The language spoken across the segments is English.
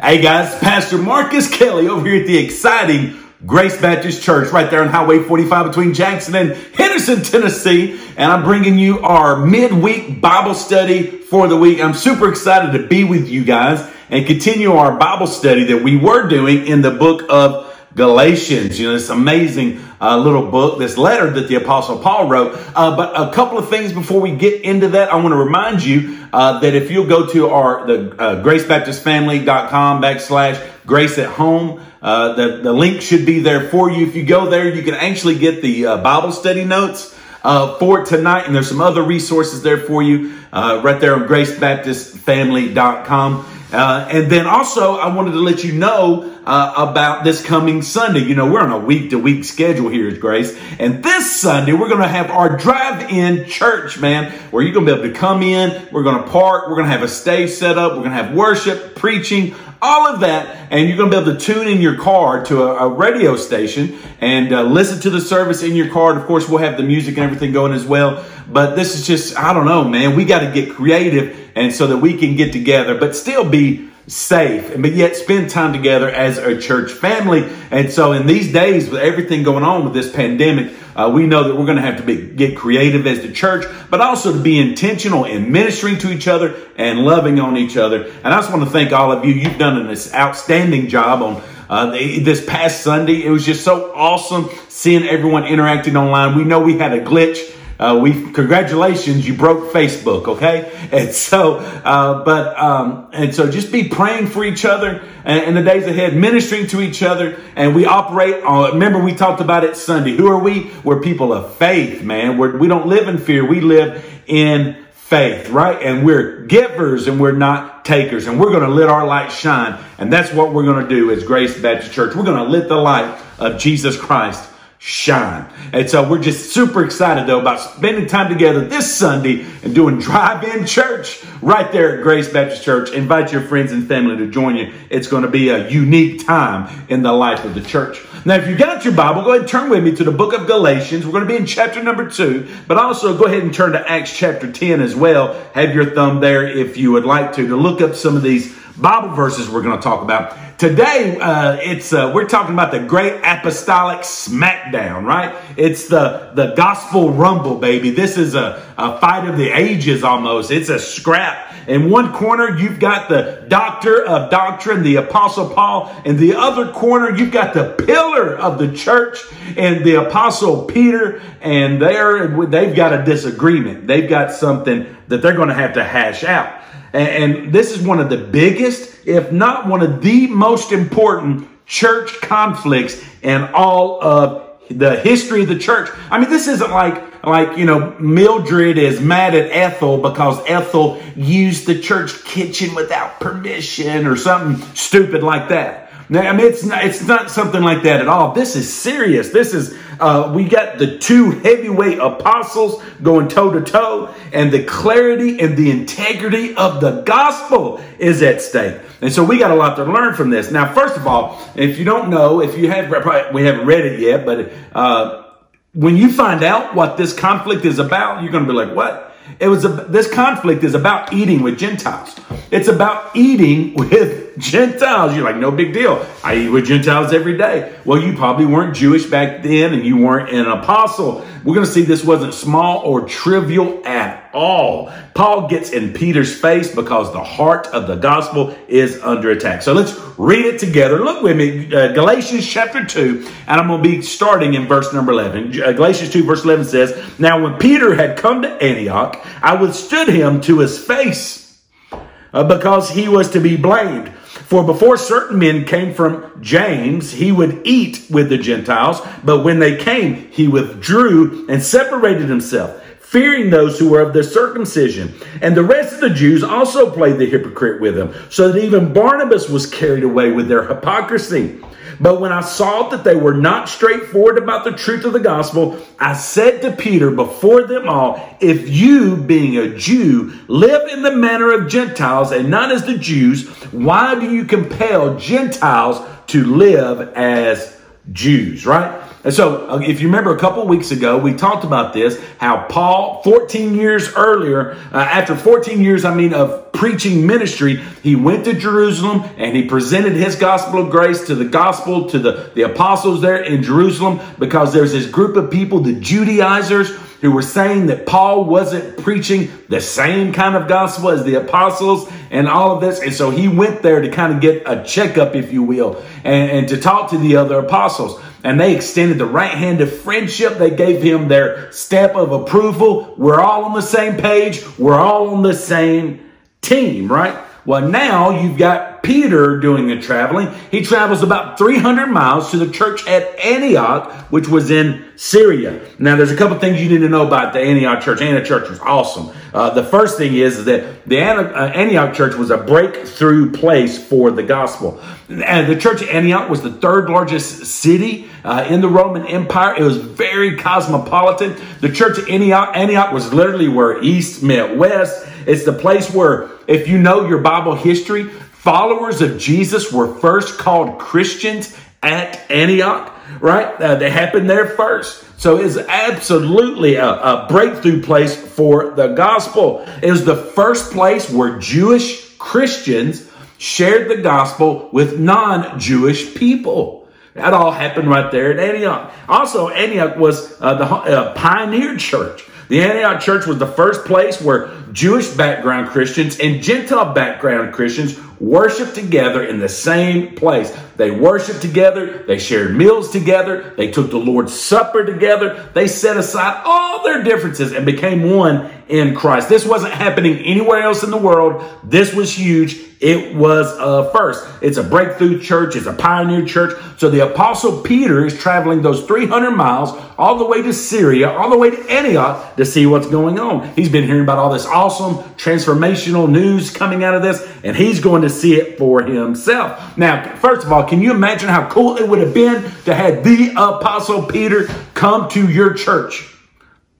Hey guys, Pastor Marcus Kelly over here at the exciting Grace Baptist Church right there on Highway 45 between Jackson and Henderson, Tennessee. And I'm bringing you our midweek Bible study for the week. I'm super excited to be with you guys and continue our Bible study that we were doing in the book of Galatians. You know, this amazing uh, little book, this letter that the Apostle Paul wrote. Uh, but a couple of things before we get into that, I want to remind you uh, that if you'll go to our the uh, gracebaptistfamily.com backslash grace at home, uh, the, the link should be there for you. If you go there, you can actually get the uh, Bible study notes. Uh, for tonight, and there's some other resources there for you uh, right there on gracebaptistfamily.com. Uh, and then also, I wanted to let you know uh, about this coming Sunday. You know, we're on a week to week schedule here Grace. And this Sunday, we're going to have our drive in church, man, where you're going to be able to come in. We're going to park. We're going to have a stage set up. We're going to have worship, preaching, all of that. And you're going to be able to tune in your car to a, a radio station and uh, listen to the service in your car. And of course, we'll have the music and everything going as well. But this is just, I don't know, man. We got to get creative and so that we can get together, but still be safe, but yet spend time together as a church family. And so in these days, with everything going on with this pandemic, uh, we know that we're going to have to be, get creative as the church, but also to be intentional in ministering to each other and loving on each other. And I just want to thank all of you. You've done an outstanding job on uh, this past Sunday. It was just so awesome seeing everyone interacting online. We know we had a glitch uh, we congratulations, you broke Facebook, okay? And so, uh, but um, and so, just be praying for each other in the days ahead, ministering to each other, and we operate. On, remember, we talked about it Sunday. Who are we? We're people of faith, man. We're, we don't live in fear. We live in faith, right? And we're givers and we're not takers, and we're going to let our light shine, and that's what we're going to do as Grace Baptist Church. We're going to let the light of Jesus Christ shine. And so we're just super excited though about spending time together this Sunday and doing drive-in church right there at Grace Baptist Church. Invite your friends and family to join you. It's going to be a unique time in the life of the church. Now, if you got your Bible, go ahead and turn with me to the book of Galatians. We're going to be in chapter number two, but also go ahead and turn to Acts chapter 10 as well. Have your thumb there if you would like to, to look up some of these Bible verses we're going to talk about. Today, uh, it's uh, we're talking about the great apostolic smackdown, right? It's the the gospel rumble, baby. This is a, a fight of the ages almost. It's a scrap. In one corner, you've got the doctor of doctrine, the apostle Paul. In the other corner, you've got the pillar of the church and the apostle Peter. And they're, they've got a disagreement. They've got something that they're going to have to hash out. And this is one of the biggest, if not one of the most important church conflicts in all of the history of the church. I mean, this isn't like like you know Mildred is mad at Ethel because Ethel used the church kitchen without permission or something stupid like that. Now, I mean, it's not, it's not something like that at all. This is serious. This is, uh, we got the two heavyweight apostles going toe to toe, and the clarity and the integrity of the gospel is at stake. And so we got a lot to learn from this. Now, first of all, if you don't know, if you have, we haven't read it yet, but, uh, when you find out what this conflict is about, you're going to be like, what? It was a, this conflict is about eating with Gentiles. It's about eating with Gentiles. You're like, no big deal. I eat with Gentiles every day. Well, you probably weren't Jewish back then and you weren't an apostle. We're going to see this wasn't small or trivial at all. Paul gets in Peter's face because the heart of the gospel is under attack. So let's read it together. Look with me, uh, Galatians chapter 2, and I'm going to be starting in verse number 11. Uh, Galatians 2, verse 11 says, Now when Peter had come to Antioch, I withstood him to his face uh, because he was to be blamed. For before certain men came from James, he would eat with the Gentiles, but when they came, he withdrew and separated himself, fearing those who were of the circumcision. And the rest of the Jews also played the hypocrite with him, so that even Barnabas was carried away with their hypocrisy. But when I saw that they were not straightforward about the truth of the gospel, I said to Peter before them all, if you, being a Jew, live in the manner of Gentiles and not as the Jews, why do you compel Gentiles to live as Jews, right? And so, uh, if you remember a couple weeks ago, we talked about this how Paul, 14 years earlier, uh, after 14 years, I mean, of preaching ministry, he went to Jerusalem and he presented his gospel of grace to the gospel, to the, the apostles there in Jerusalem, because there's this group of people, the Judaizers, who were saying that Paul wasn't preaching the same kind of gospel as the apostles and all of this. And so he went there to kind of get a checkup, if you will, and, and to talk to the other apostles. And they extended the right hand of friendship. They gave him their step of approval. We're all on the same page. We're all on the same team, right? Well, now you've got Peter doing the traveling. He travels about 300 miles to the church at Antioch, which was in Syria. Now, there's a couple things you need to know about the Antioch church. Antioch church was awesome. Uh, the first thing is, that the uh, Antioch church was a breakthrough place for the gospel. And the church at Antioch was the third largest city uh, in the Roman Empire. It was very cosmopolitan. The church at Antioch, Antioch was literally where East met West. It's the place where, if you know your Bible history, followers of Jesus were first called Christians at Antioch, right? Uh, they happened there first. So it's absolutely a, a breakthrough place for the gospel. It was the first place where Jewish Christians shared the gospel with non Jewish people. That all happened right there at Antioch. Also, Antioch was uh, the uh, pioneer church. The Antioch church was the first place where Jewish background Christians and Gentile background Christians worshiped together in the same place. They worshiped together, they shared meals together, they took the Lord's Supper together, they set aside all their differences and became one in Christ. This wasn't happening anywhere else in the world. This was huge. It was a first. It's a breakthrough church. It's a pioneer church. So the apostle Peter is traveling those 300 miles all the way to Syria, all the way to Antioch to see what's going on. He's been hearing about all this awesome transformational news coming out of this and he's going to see it for himself. Now, first of all, can you imagine how cool it would have been to have the apostle Peter come to your church?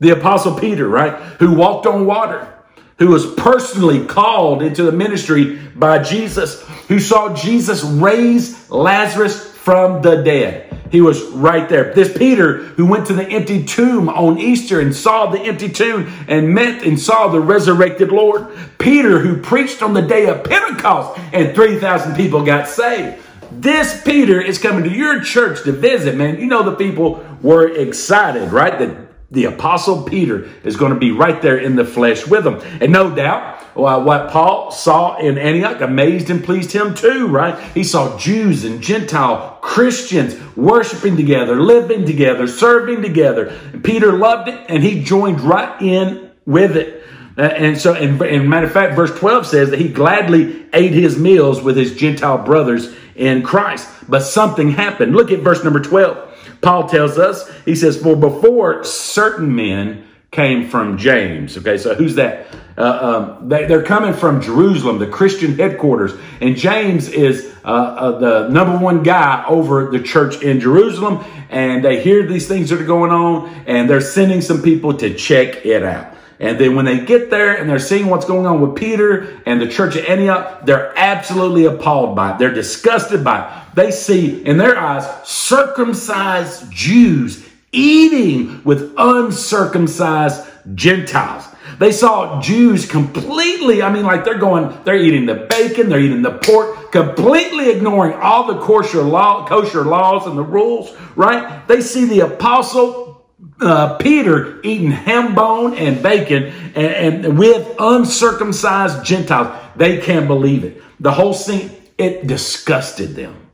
The apostle Peter, right? Who walked on water who was personally called into the ministry by Jesus, who saw Jesus raise Lazarus from the dead. He was right there. This Peter who went to the empty tomb on Easter and saw the empty tomb and met and saw the resurrected Lord. Peter who preached on the day of Pentecost and 3,000 people got saved. This Peter is coming to your church to visit, man. You know, the people were excited, right? That the apostle Peter is going to be right there in the flesh with them. And no doubt, well, what Paul saw in Antioch amazed and pleased him too, right? He saw Jews and Gentile Christians worshiping together, living together, serving together. And Peter loved it and he joined right in with it. Uh, and so, and, and matter of fact, verse 12 says that he gladly ate his meals with his Gentile brothers in Christ. But something happened. Look at verse number 12. Paul tells us, he says, For before certain men came from James. Okay, so who's that? Uh, um, they, are coming from Jerusalem, the Christian headquarters. And James is uh, uh, the number one guy over the church in Jerusalem. And they hear these things that are going on, and they're sending some people to check it out. And then when they get there and they're seeing what's going on with Peter and the church at Antioch, they're absolutely appalled by it. They're disgusted by it. They see in their eyes circumcised Jews eating with uncircumcised Gentiles. They saw Jews completely, I mean, like they're going, they're eating the bacon, they're eating the pork, completely ignoring all the kosher, law, kosher laws and the rules, right? They see the apostle uh, Peter eating ham bone and bacon and, and with uncircumcised Gentiles. They can't believe it. The whole scene, it disgusted them.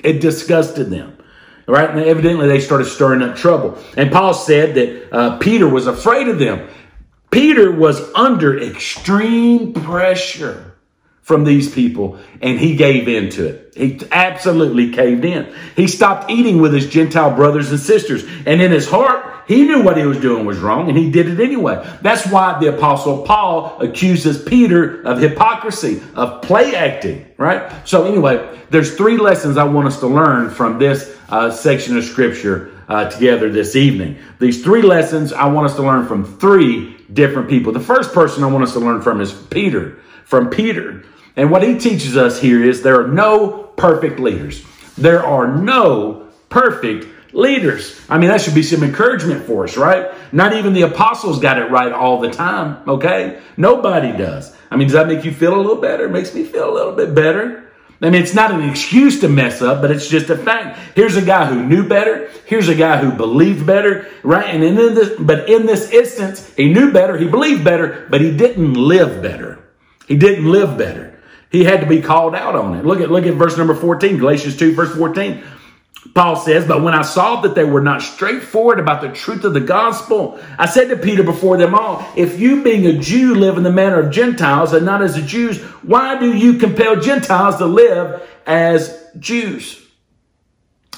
It disgusted them. Right? And evidently they started stirring up trouble. And Paul said that uh, Peter was afraid of them. Peter was under extreme pressure from these people and he gave in to it. He absolutely caved in. He stopped eating with his Gentile brothers and sisters. And in his heart, he knew what he was doing was wrong and he did it anyway. That's why the apostle Paul accuses Peter of hypocrisy, of play acting, right? So anyway, there's three lessons I want us to learn from this uh, section of scripture uh, together this evening. These three lessons I want us to learn from three different people. The first person I want us to learn from is Peter, from Peter. And what he teaches us here is there are no perfect leaders. There are no perfect leaders. I mean, that should be some encouragement for us, right? Not even the apostles got it right all the time, okay? Nobody does. I mean, does that make you feel a little better? It makes me feel a little bit better. I mean, it's not an excuse to mess up, but it's just a fact. Here's a guy who knew better. Here's a guy who believed better, right? And in this, but in this instance, he knew better, he believed better, but he didn't live better. He didn't live better. He had to be called out on it. Look at, look at verse number 14, Galatians 2, verse 14. Paul says, But when I saw that they were not straightforward about the truth of the gospel, I said to Peter before them all, If you, being a Jew, live in the manner of Gentiles and not as the Jews, why do you compel Gentiles to live as Jews?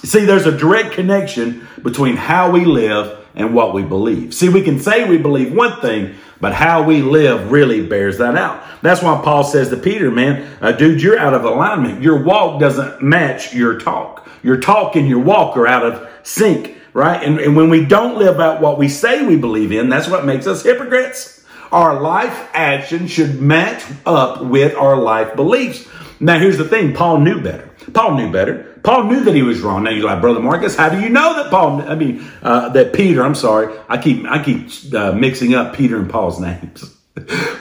See, there's a direct connection between how we live and what we believe. See, we can say we believe one thing, but how we live really bears that out. That's why Paul says to Peter, man, uh, dude, you're out of alignment. Your walk doesn't match your talk your talk and your walk are out of sync, right? And, and when we don't live out what we say we believe in, that's what makes us hypocrites. Our life action should match up with our life beliefs. Now, here's the thing Paul knew better. Paul knew better. Paul knew that he was wrong. Now you're like, brother Marcus, how do you know that Paul? I mean, uh, that Peter. I'm sorry, I keep I keep uh, mixing up Peter and Paul's names.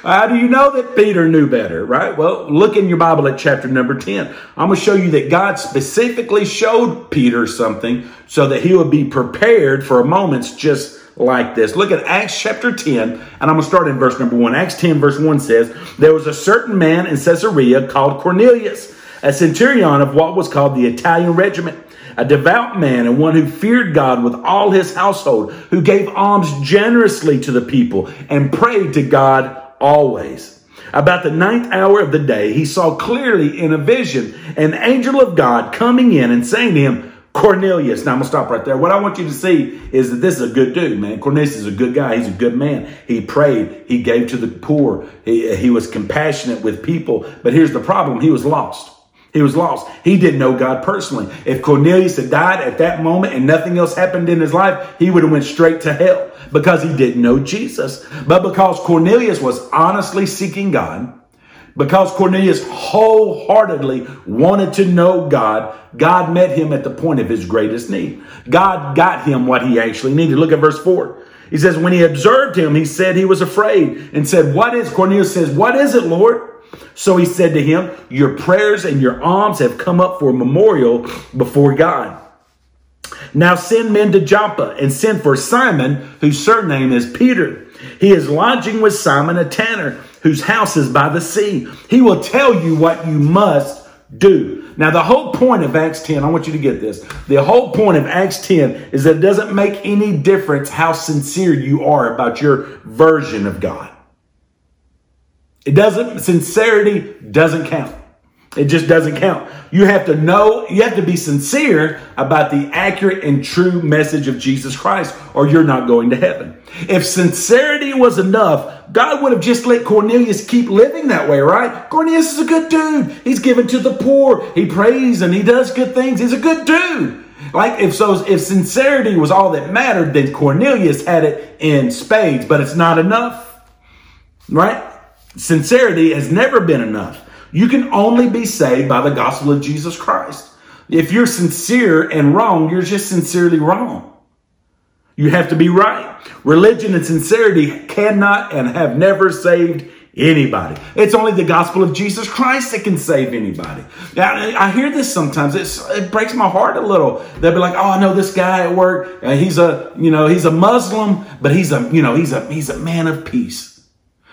How do you know that Peter knew better, right? Well, look in your Bible at chapter number 10. I'm going to show you that God specifically showed Peter something so that he would be prepared for moments just like this. Look at Acts chapter 10, and I'm going to start in verse number 1. Acts 10, verse 1 says, There was a certain man in Caesarea called Cornelius, a centurion of what was called the Italian regiment a devout man and one who feared God with all his household, who gave alms generously to the people and prayed to God always. About the ninth hour of the day, he saw clearly in a vision an angel of God coming in and saying to him, Cornelius. Now I'm gonna stop right there. What I want you to see is that this is a good dude, man. Cornelius is a good guy. He's a good man. He prayed. He gave to the poor. He, he was compassionate with people. But here's the problem. He was lost. He was lost. He didn't know God personally. If Cornelius had died at that moment and nothing else happened in his life, he would have went straight to hell because he didn't know Jesus. But because Cornelius was honestly seeking God, because Cornelius wholeheartedly wanted to know God, God met him at the point of his greatest need. God got him what he actually needed. Look at verse 4. He says, When he observed him, he said he was afraid and said, What is, Cornelius says, What is it, Lord? So he said to him, Your prayers and your alms have come up for a memorial before God. Now send men to Joppa and send for Simon, whose surname is Peter. He is lodging with Simon, a tanner, whose house is by the sea. He will tell you what you must do. Now, the whole point of Acts 10, I want you to get this. The whole point of Acts 10 is that it doesn't make any difference how sincere you are about your version of God. It doesn't, sincerity doesn't count. It just doesn't count. You have to know, you have to be sincere about the accurate and true message of Jesus Christ, or you're not going to heaven. If sincerity was enough, God would have just let Cornelius keep living that way, right? Cornelius is a good dude. He's given to the poor. He prays and he does good things. He's a good dude. Like if so, if sincerity was all that mattered, then Cornelius had it in spades, but it's not enough, right? Sincerity has never been enough. You can only be saved by the gospel of Jesus Christ. If you're sincere and wrong, you're just sincerely wrong. You have to be right. Religion and sincerity cannot and have never saved anybody. It's only the gospel of Jesus Christ that can save anybody. Now, I hear this sometimes. It's, it breaks my heart a little. They'll be like, "Oh, I know this guy at work. Uh, he's a, you know, he's a Muslim, but he's a, you know, he's a, he's a man of peace."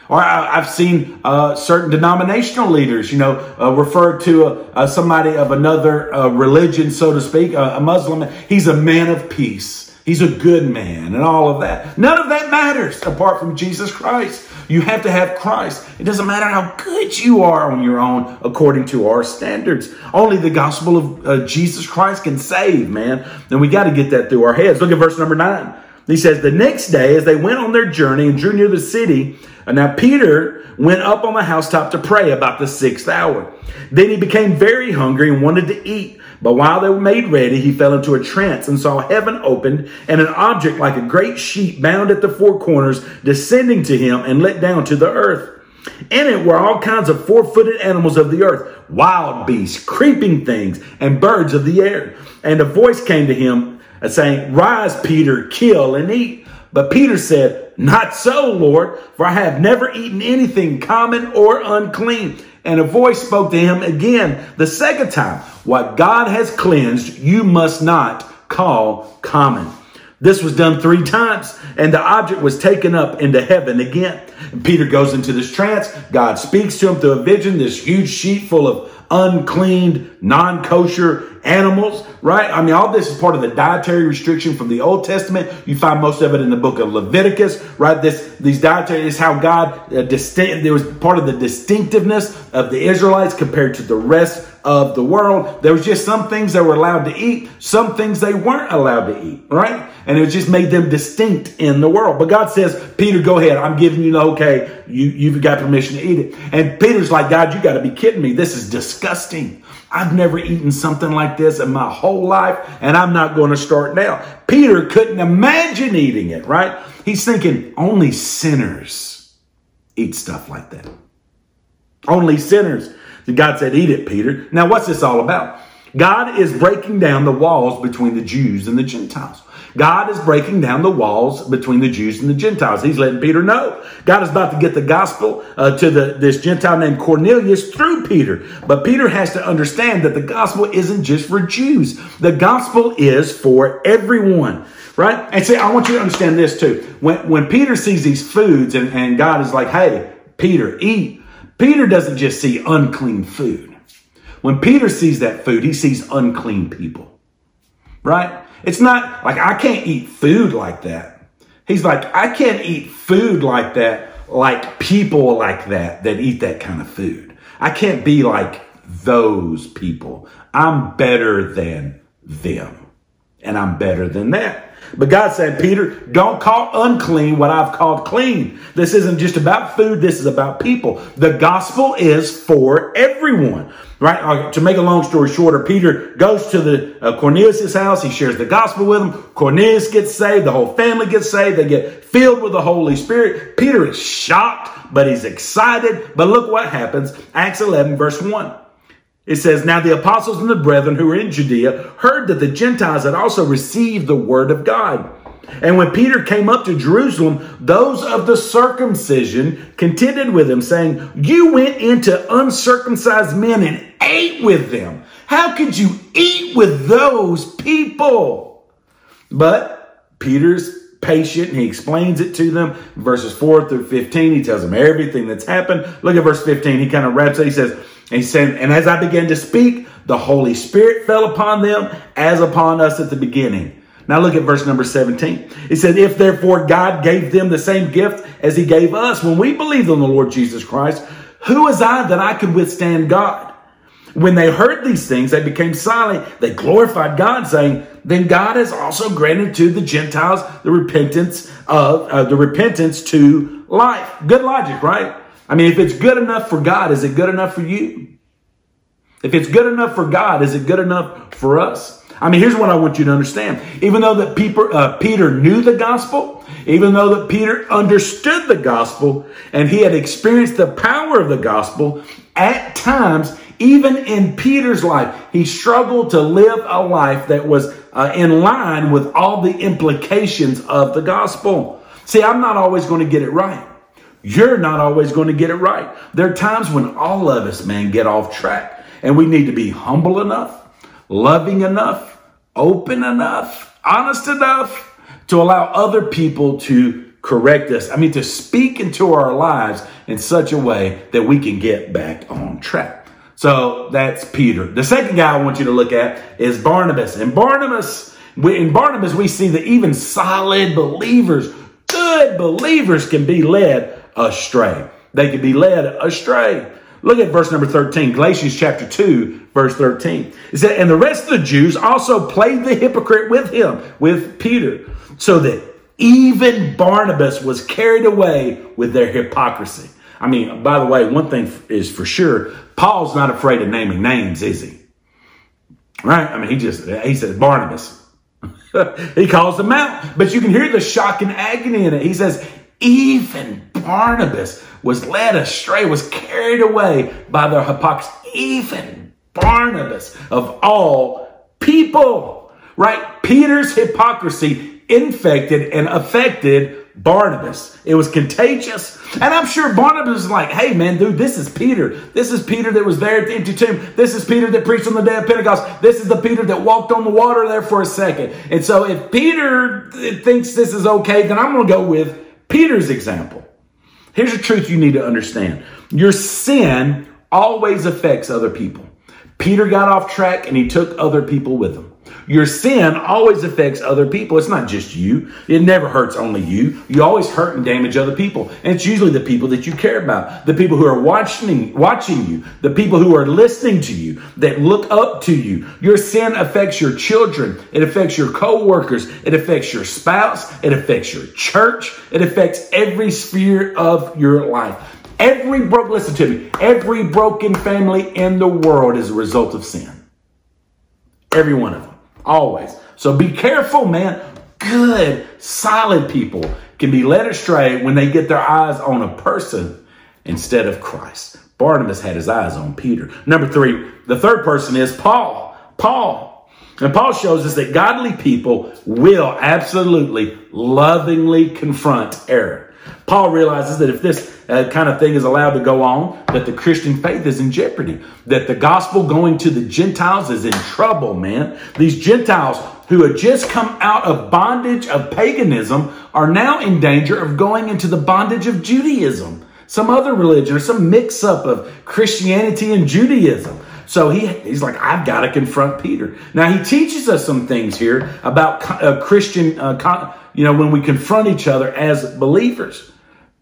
Or I, have seen uh, certain denominational leaders, you know, uh, to uh, somebody of another uh, religion, so to speak, a Muslim. He's a man of peace. He's a good man and all of that. None of that matters apart from Jesus Christ. You have to have Christ. It doesn't matter how good you are on your own according to our standards. Only the gospel of uh, Jesus Christ can save, man. And we got to get that through our heads. Look at verse number nine. He says, The next day, as they went on their journey and drew near the city, and now Peter went up on the housetop to pray about the sixth hour. Then he became very hungry and wanted to eat. But while they were made ready, he fell into a trance and saw heaven opened and an object like a great sheet bound at the four corners descending to him and let down to the earth. In it were all kinds of four footed animals of the earth, wild beasts, creeping things, and birds of the air. And a voice came to him saying, Rise, Peter, kill and eat. But Peter said, Not so, Lord, for I have never eaten anything common or unclean. And a voice spoke to him again the second time, What God has cleansed, you must not call common. This was done three times, and the object was taken up into heaven again. And Peter goes into this trance. God speaks to him through a vision, this huge sheet full of uncleaned, non kosher animals, right? I mean, all this is part of the dietary restriction from the Old Testament. You find most of it in the book of Leviticus, right? This, these dietary is how God uh, distinct, there was part of the distinctiveness of the Israelites compared to the rest of the world. There was just some things they were allowed to eat, some things they weren't allowed to eat, right? And it just made them distinct in the world. But God says, Peter, go ahead. I'm giving you the okay. You, you've got permission to eat it. And Peter's like, God, you got to be kidding me. This is disgusting. I've never eaten something like this in my whole life, and I'm not going to start now. Peter couldn't imagine eating it, right? He's thinking only sinners eat stuff like that. Only sinners. God said, Eat it, Peter. Now, what's this all about? God is breaking down the walls between the Jews and the Gentiles. God is breaking down the walls between the Jews and the Gentiles. He's letting Peter know. God is about to get the gospel uh, to the, this Gentile named Cornelius through Peter. But Peter has to understand that the gospel isn't just for Jews. The gospel is for everyone. Right? And see, I want you to understand this too. When, when Peter sees these foods and, and God is like, hey, Peter, eat. Peter doesn't just see unclean food. When Peter sees that food, he sees unclean people. Right? It's not like I can't eat food like that. He's like, I can't eat food like that, like people like that that eat that kind of food. I can't be like those people. I'm better than them. And I'm better than that. But God said, Peter, don't call unclean what I've called clean. This isn't just about food. This is about people. The gospel is for everyone, right? To make a long story shorter, Peter goes to the uh, Cornelius' house. He shares the gospel with him. Cornelius gets saved. The whole family gets saved. They get filled with the Holy Spirit. Peter is shocked, but he's excited. But look what happens. Acts 11 verse 1. It says, Now the apostles and the brethren who were in Judea heard that the Gentiles had also received the word of God. And when Peter came up to Jerusalem, those of the circumcision contended with him, saying, You went into uncircumcised men and ate with them. How could you eat with those people? But Peter's patient and he explains it to them. Verses 4 through 15, he tells them everything that's happened. Look at verse 15. He kind of wraps it. He says, and he said, and as I began to speak, the Holy Spirit fell upon them as upon us at the beginning. Now look at verse number 17. It said, If therefore God gave them the same gift as he gave us when we believed on the Lord Jesus Christ, who is I that I could withstand God? When they heard these things, they became silent. They glorified God, saying, Then God has also granted to the Gentiles the repentance of uh, the repentance to life. Good logic, right? I mean, if it's good enough for God, is it good enough for you? If it's good enough for God, is it good enough for us? I mean, here's what I want you to understand. Even though that Peter, uh, Peter knew the gospel, even though that Peter understood the gospel and he had experienced the power of the gospel, at times, even in Peter's life, he struggled to live a life that was uh, in line with all the implications of the gospel. See, I'm not always going to get it right. You're not always going to get it right. There are times when all of us, man, get off track and we need to be humble enough, loving enough, open enough, honest enough to allow other people to correct us. I mean, to speak into our lives in such a way that we can get back on track. So that's Peter. The second guy I want you to look at is Barnabas. And Barnabas, in Barnabas, we see that even solid believers, good believers can be led astray. They could be led astray. Look at verse number 13, Galatians chapter 2, verse 13. It said, And the rest of the Jews also played the hypocrite with him, with Peter, so that even Barnabas was carried away with their hypocrisy. I mean, by the way, one thing is for sure, Paul's not afraid of naming names, is he? Right? I mean, he just, he said Barnabas. he calls them out, but you can hear the shock and agony in it. He says, even Barnabas was led astray, was carried away by their hypocrisy. Even Barnabas of all people. right? Peter's hypocrisy infected and affected Barnabas. It was contagious. And I'm sure Barnabas is like, hey man, dude, this is Peter. This is Peter that was there at the empty tomb. This is Peter that preached on the day of Pentecost. This is the Peter that walked on the water there for a second. And so if Peter thinks this is okay, then I'm going to go with Peter's example. Here's the truth you need to understand. Your sin always affects other people. Peter got off track and he took other people with him. Your sin always affects other people. It's not just you. It never hurts only you. You always hurt and damage other people. And it's usually the people that you care about, the people who are watching, watching you, the people who are listening to you, that look up to you. Your sin affects your children. It affects your co-workers. It affects your spouse. It affects your church. It affects every sphere of your life. Every broke, listen to me, every broken family in the world is a result of sin. Every one of them. Always. So be careful, man. Good, solid people can be led astray when they get their eyes on a person instead of Christ. Barnabas had his eyes on Peter. Number three, the third person is Paul. Paul. And Paul shows us that godly people will absolutely lovingly confront error. Paul realizes that if this uh, kind of thing is allowed to go on, that the Christian faith is in jeopardy, that the gospel going to the Gentiles is in trouble, man. These Gentiles who had just come out of bondage of paganism are now in danger of going into the bondage of Judaism, some other religion or some mix up of Christianity and Judaism. So he, he's like, I've got to confront Peter. Now he teaches us some things here about uh, Christian, uh, you know, when we confront each other as believers.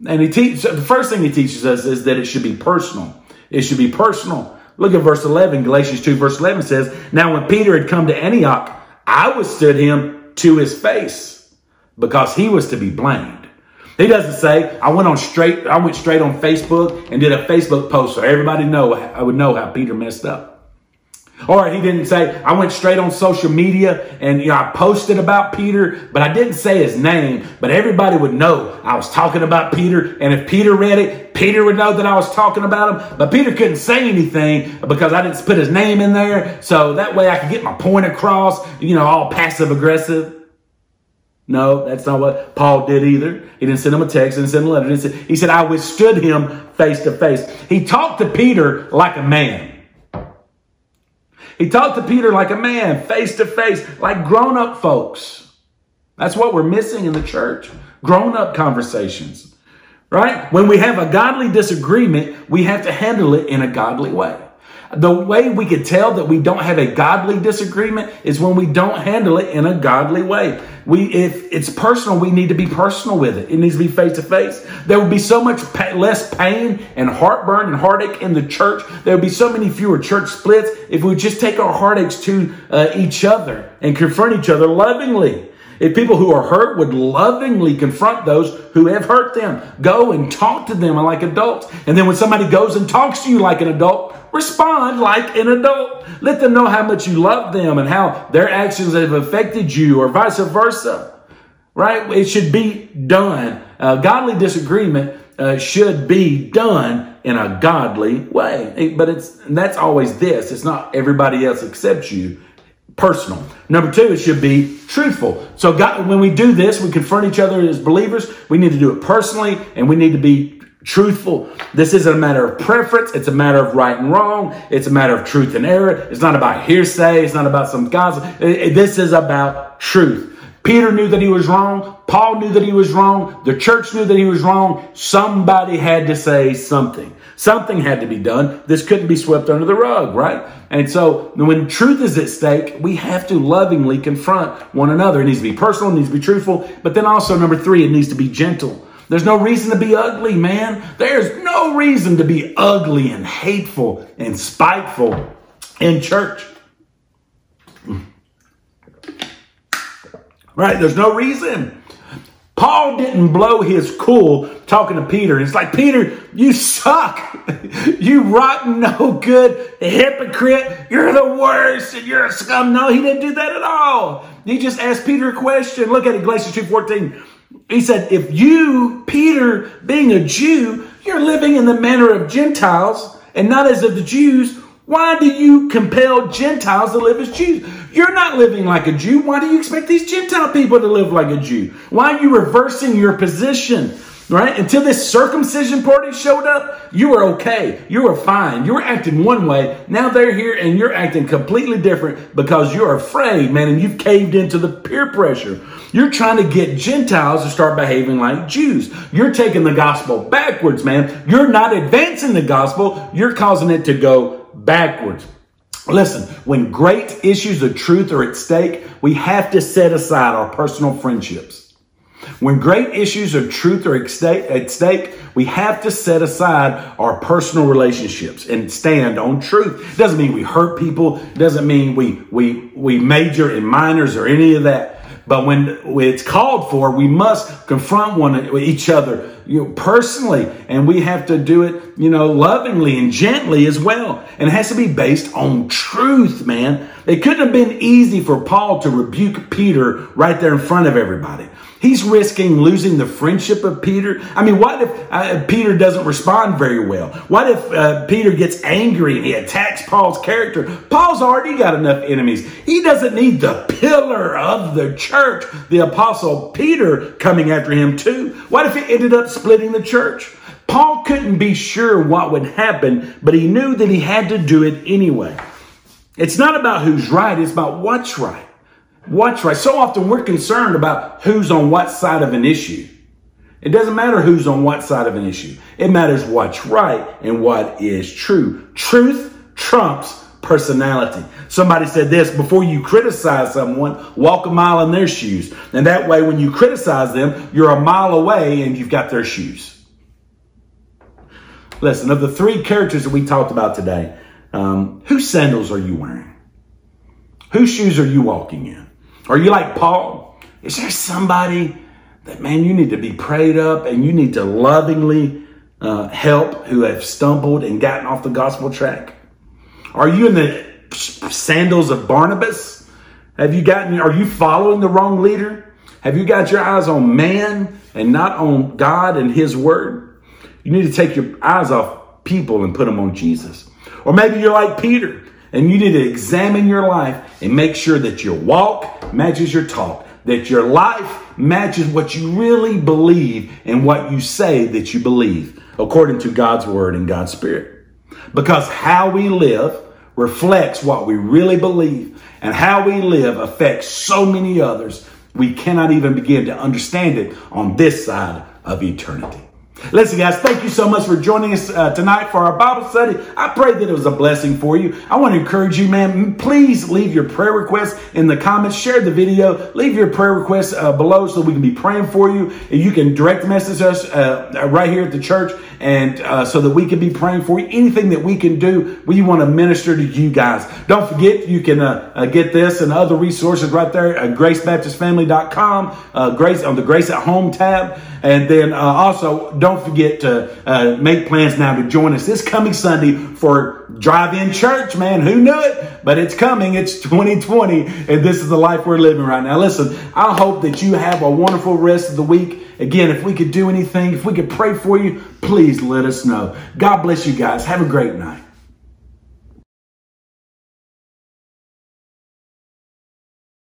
And he teaches, the first thing he teaches us is that it should be personal. It should be personal. Look at verse 11. Galatians 2 verse 11 says, Now when Peter had come to Antioch, I withstood him to his face because he was to be blamed. He doesn't say, I went on straight, I went straight on Facebook and did a Facebook post so everybody know, I would know how Peter messed up. Or he didn't say, I went straight on social media and you know, I posted about Peter, but I didn't say his name, but everybody would know I was talking about Peter. And if Peter read it, Peter would know that I was talking about him. But Peter couldn't say anything because I didn't put his name in there. So that way I could get my point across, you know, all passive aggressive. No, that's not what Paul did either. He didn't send him a text, didn't send a letter. He said, I withstood him face to face. He talked to Peter like a man. He talked to Peter like a man, face to face, like grown up folks. That's what we're missing in the church grown up conversations, right? When we have a godly disagreement, we have to handle it in a godly way. The way we can tell that we don't have a godly disagreement is when we don't handle it in a godly way. We, if it's personal, we need to be personal with it. It needs to be face to face. There would be so much less pain and heartburn and heartache in the church. There would be so many fewer church splits if we just take our heartaches to uh, each other and confront each other lovingly. If people who are hurt would lovingly confront those who have hurt them, go and talk to them like adults. And then when somebody goes and talks to you like an adult, respond like an adult. Let them know how much you love them and how their actions have affected you or vice versa. Right? It should be done. Godly disagreement uh, should be done in a godly way. But it's that's always this. It's not everybody else accepts you personal. Number two, it should be truthful. So God, when we do this, we confront each other as believers. We need to do it personally and we need to be truthful. This isn't a matter of preference. It's a matter of right and wrong. It's a matter of truth and error. It's not about hearsay. It's not about some gossip. This is about truth. Peter knew that he was wrong. Paul knew that he was wrong. The church knew that he was wrong. Somebody had to say something. Something had to be done. This couldn't be swept under the rug, right? And so when truth is at stake, we have to lovingly confront one another. It needs to be personal, it needs to be truthful, but then also number three, it needs to be gentle. There's no reason to be ugly, man. There's no reason to be ugly and hateful and spiteful in church. Right? There's no reason. Paul didn't blow his cool talking to Peter. It's like, Peter, you suck. you rotten, no good hypocrite. You're the worst and you're a scum. No, he didn't do that at all. He just asked Peter a question. Look at it, Galatians 2.14. He said, if you, Peter, being a Jew, you're living in the manner of Gentiles and not as of the Jews, Why do you compel Gentiles to live as Jews? You're not living like a Jew. Why do you expect these Gentile people to live like a Jew? Why are you reversing your position? Right? Until this circumcision party showed up, you were okay. You were fine. You were acting one way. Now they're here and you're acting completely different because you're afraid, man, and you've caved into the peer pressure. You're trying to get Gentiles to start behaving like Jews. You're taking the gospel backwards, man. You're not advancing the gospel. You're causing it to go backwards. Listen, when great issues of truth are at stake, we have to set aside our personal friendships. When great issues of truth are at stake, we have to set aside our personal relationships and stand on truth. Doesn't mean we hurt people. Doesn't mean we, we, we major in minors or any of that. But when it's called for, we must confront one each other, you know, personally, and we have to do it, you know, lovingly and gently as well. And it has to be based on truth, man. It couldn't have been easy for Paul to rebuke Peter right there in front of everybody. He's risking losing the friendship of Peter. I mean, what if uh, Peter doesn't respond very well? What if uh, Peter gets angry and he attacks Paul's character? Paul's already got enough enemies. He doesn't need the pillar of the church, the apostle Peter, coming after him too. What if it ended up splitting the church? Paul couldn't be sure what would happen, but he knew that he had to do it anyway. It's not about who's right, it's about what's right. What's right? So often we're concerned about who's on what side of an issue. It doesn't matter who's on what side of an issue. It matters what's right and what is true. Truth trumps personality. Somebody said this before you criticize someone, walk a mile in their shoes. And that way, when you criticize them, you're a mile away and you've got their shoes. Listen, of the three characters that we talked about today, um, whose sandals are you wearing? Whose shoes are you walking in? Are you like Paul? Is there somebody that, man, you need to be prayed up and you need to lovingly uh, help who have stumbled and gotten off the gospel track? Are you in the sandals of Barnabas? Have you gotten, are you following the wrong leader? Have you got your eyes on man and not on God and his word? You need to take your eyes off people and put them on Jesus. Or maybe you're like Peter and you need to examine your life and make sure that your walk matches your talk, that your life matches what you really believe and what you say that you believe, according to God's word and God's spirit. Because how we live reflects what we really believe, and how we live affects so many others. We cannot even begin to understand it on this side of eternity. Listen, guys, thank you so much for joining us uh, tonight for our Bible study. I pray that it was a blessing for you. I want to encourage you, man, please leave your prayer requests in the comments. Share the video. Leave your prayer requests uh, below so we can be praying for you. And you can direct message us uh, right here at the church and uh, so that we can be praying for you. Anything that we can do, we want to minister to you guys. Don't forget, you can uh, uh, get this and other resources right there at gracebaptistfamily.com, uh, Grace on the Grace at Home tab. And then uh, also, don't forget to uh, make plans now to join us this coming Sunday for Drive In Church, man. Who knew it? But it's coming. It's 2020, and this is the life we're living right now. Listen, I hope that you have a wonderful rest of the week. Again, if we could do anything, if we could pray for you, please let us know. God bless you guys. Have a great night.